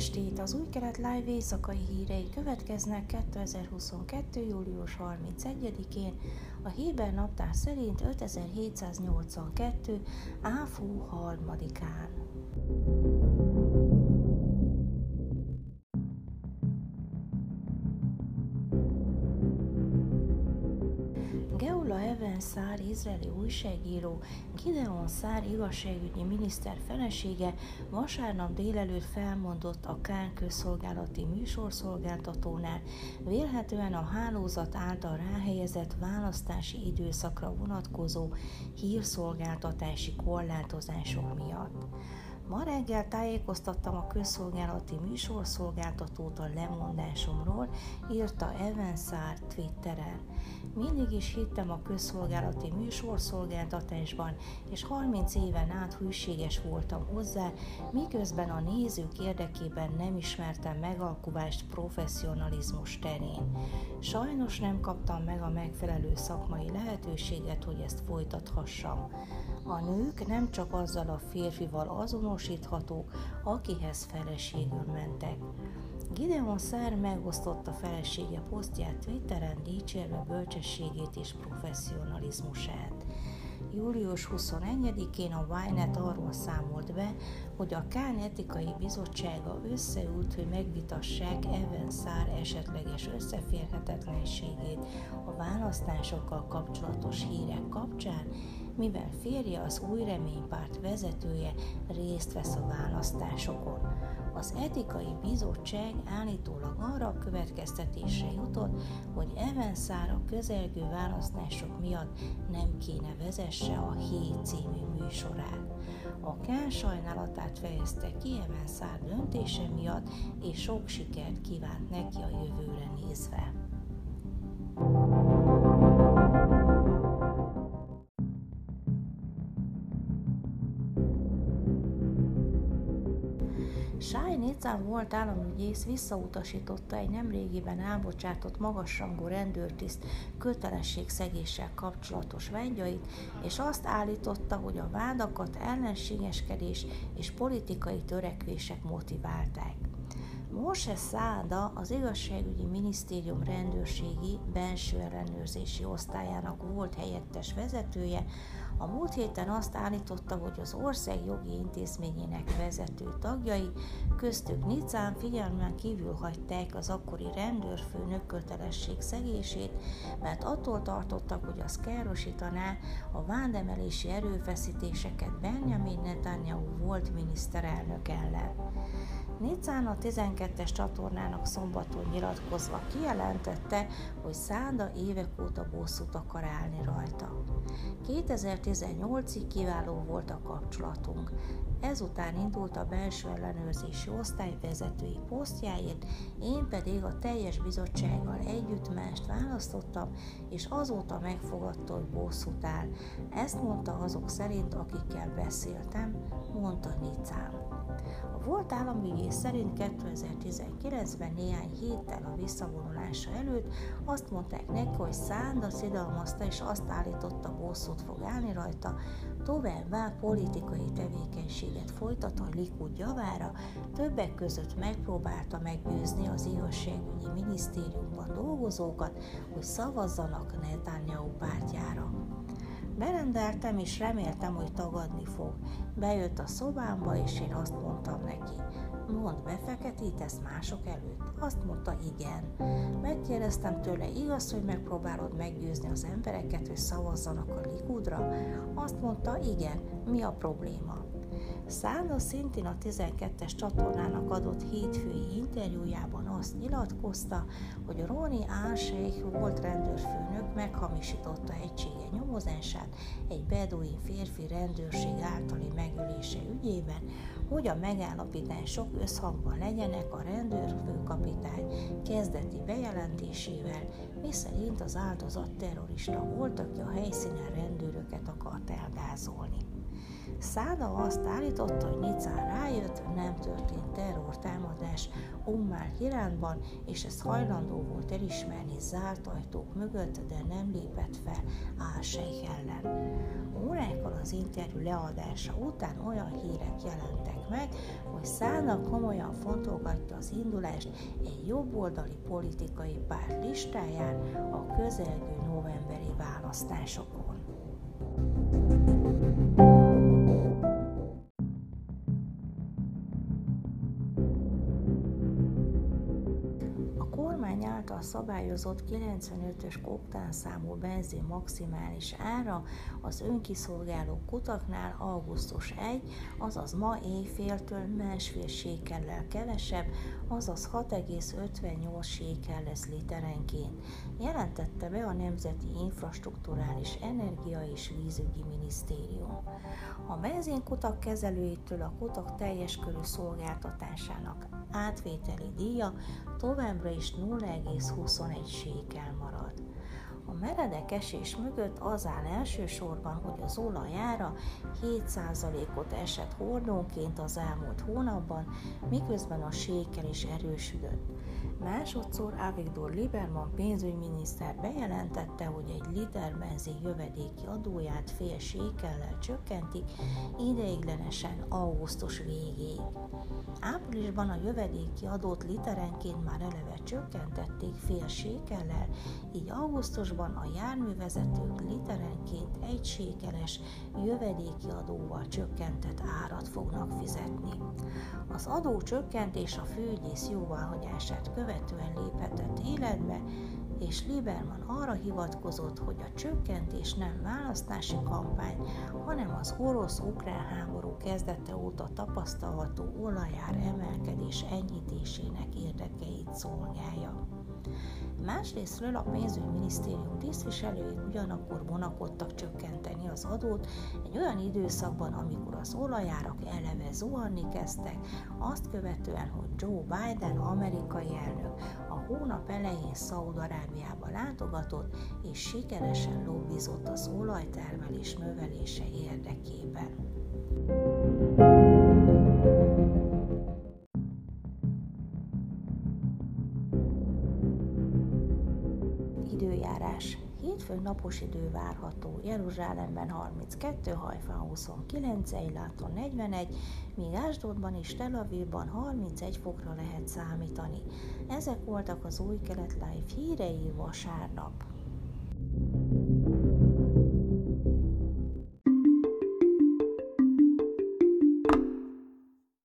estét! Az új kelet live éjszakai hírei következnek 2022. július 31-én, a Héber naptár szerint 5782. áfú harmadikán. Geula Even Szár, izraeli újságíró, Gideon Szár igazságügyi miniszter felesége vasárnap délelőtt felmondott a Kán közszolgálati műsorszolgáltatónál, vélhetően a hálózat által ráhelyezett választási időszakra vonatkozó hírszolgáltatási korlátozások miatt. Ma reggel tájékoztattam a közszolgálati műsorszolgáltatót a lemondásomról, írta Evanszár Twitteren. Mindig is hittem a közszolgálati műsorszolgáltatásban, és 30 éven át hűséges voltam hozzá, miközben a nézők érdekében nem ismertem megalkuvást professzionalizmus terén. Sajnos nem kaptam meg a megfelelő szakmai lehetőséget, hogy ezt folytathassam. A nők nem csak azzal a férfival azonosíthatók, akihez feleségül mentek. Gideon Szer megosztotta felesége posztját Twitteren dicsérve bölcsességét és professzionalizmusát. Július 21-én a Wynet arról számolt be, hogy a Kán etikai bizottsága összeült, hogy megvitassák Evan Szár esetleges összeférhetetlenségét a választásokkal kapcsolatos hírek kapcsán, mivel férje az új reménypárt vezetője részt vesz a választásokon. Az etikai bizottság állítólag arra a következtetésre jutott, hogy Evanszár a közelgő választások miatt nem kéne vezesse a Hé című műsorát. A Kán sajnálatát fejezte ki Evanszár döntése miatt, és sok sikert kívánt neki a jövőre nézve. Sáj Nécán volt államügyész visszautasította egy nemrégiben elbocsátott magasrangú rendőrtiszt kötelességszegéssel kapcsolatos vágyait, és azt állította, hogy a vádakat ellenségeskedés és politikai törekvések motiválták. Mose Száda az igazságügyi minisztérium rendőrségi belső ellenőrzési osztályának volt helyettes vezetője, a múlt héten azt állította, hogy az ország jogi intézményének vezető tagjai, köztük Nicán figyelmen kívül hagyták az akkori rendőrfőnök kötelesség szegését, mert attól tartottak, hogy az károsítaná a vándemelési erőfeszítéseket Benjamin Netanyahu volt miniszterelnök ellen. Nicán a 12-es csatornának szombaton nyilatkozva kijelentette, hogy Szánda évek óta bosszút akar állni rajta. 2018-ig kiváló volt a kapcsolatunk. Ezután indult a belső ellenőrzési osztály vezetői posztjáért, én pedig a teljes bizottsággal együtt mást választottam, és azóta megfogadta, hogy bosszút áll. Ezt mondta azok szerint, akikkel beszéltem, mondta Nicán. Volt államügyész szerint 2019-ben néhány héttel a visszavonulása előtt azt mondták neki, hogy Szánda szidalmazta és azt állította, bosszút fog állni rajta, továbbá politikai tevékenységet folytat a Likud javára, többek között megpróbálta meggyőzni az igazságügyi minisztériumban dolgozókat, hogy szavazzanak Netanyahu pártjára. Berendeltem, és reméltem, hogy tagadni fog. Bejött a szobámba, és én azt mondtam neki, mondd, befeketítesz mások előtt? Azt mondta, igen. Megkérdeztem tőle, igaz, hogy megpróbálod meggyőzni az embereket, hogy szavazzanak a Likudra? Azt mondta, igen. Mi a probléma? Szána szintén a 12-es csatornának adott hétfői interjújában azt nyilatkozta, hogy Roni Álsejk volt rendőrfőnök meghamisította egysége nyomozását egy beduin férfi rendőrség általi megölése ügyében, hogy a megállapítások összhangban legyenek a rendőrfőkapitány kezdeti bejelentésével, miszerint az áldozat terrorista volt, aki a helyszínen rendőröket akart elgázolni. Száda azt állította, hogy Nicán rájött, nem történt terrortámadás Ummár Iránban, és ezt hajlandó volt elismerni zárt ajtók mögött, de nem lépett fel Álsejk ellen. Órákkal az interjú leadása után olyan hírek jelentek meg, hogy Száda komolyan fontolgatja az indulást egy jobboldali politikai párt listáján a közelgő novemberi választásokon. Által szabályozott 95-ös koktánszámú benzin maximális ára az önkiszolgáló kutaknál augusztus 1, azaz ma éjféltől másfél sékellel kevesebb, azaz 6,58 sékel lesz literenként, jelentette be a Nemzeti Infrastruktúrális Energia és Vízügyi Minisztérium. A benzinkutak kezelőitől a kutak teljes körű szolgáltatásának átvételi díja továbbra is 0,21 sékel marad. A meredek esés mögött az áll elsősorban, hogy az olajára 7%-ot esett hordónként az elmúlt hónapban, miközben a sékel is erősödött. Másodszor Avigdor Lieberman pénzügyminiszter bejelentette, hogy egy liter benzin jövedéki adóját fél sékellel csökkenti ideiglenesen augusztus végéig. Áprilisban a jövedéki adót literenként már eleve csökkentették fél sékellel, így augusztusban a járművezetők literenként egy sékeles jövedéki adóval csökkentett árat fognak fizetni. Az adó csökkentés a főügyész jóváhagyását követően léphetett életbe, és Lieberman arra hivatkozott, hogy a csökkentés nem választási kampány, hanem az orosz-ukrán háború kezdete óta tapasztalható olajár emelkedés enyhítésének érdekeit szolgálja. Másrésztről a pénzügyminisztérium tisztviselői ugyanakkor vonakodtak csökkenteni az adót egy olyan időszakban, amikor az olajárak eleve zuhanni kezdtek, azt követően, hogy Joe Biden, amerikai elnök, a hónap elején Szaúd-Arábiába látogatott, és sikeresen lobbizott az olajtermelés növelése érdekében. Időjárás. Hétfőn napos idő várható, Jeruzsálemben 32, Hajfán 29, Eiláton 41, míg Ásdodban és Tel Avivban 31 fokra lehet számítani. Ezek voltak az új kelet live hírei vasárnap.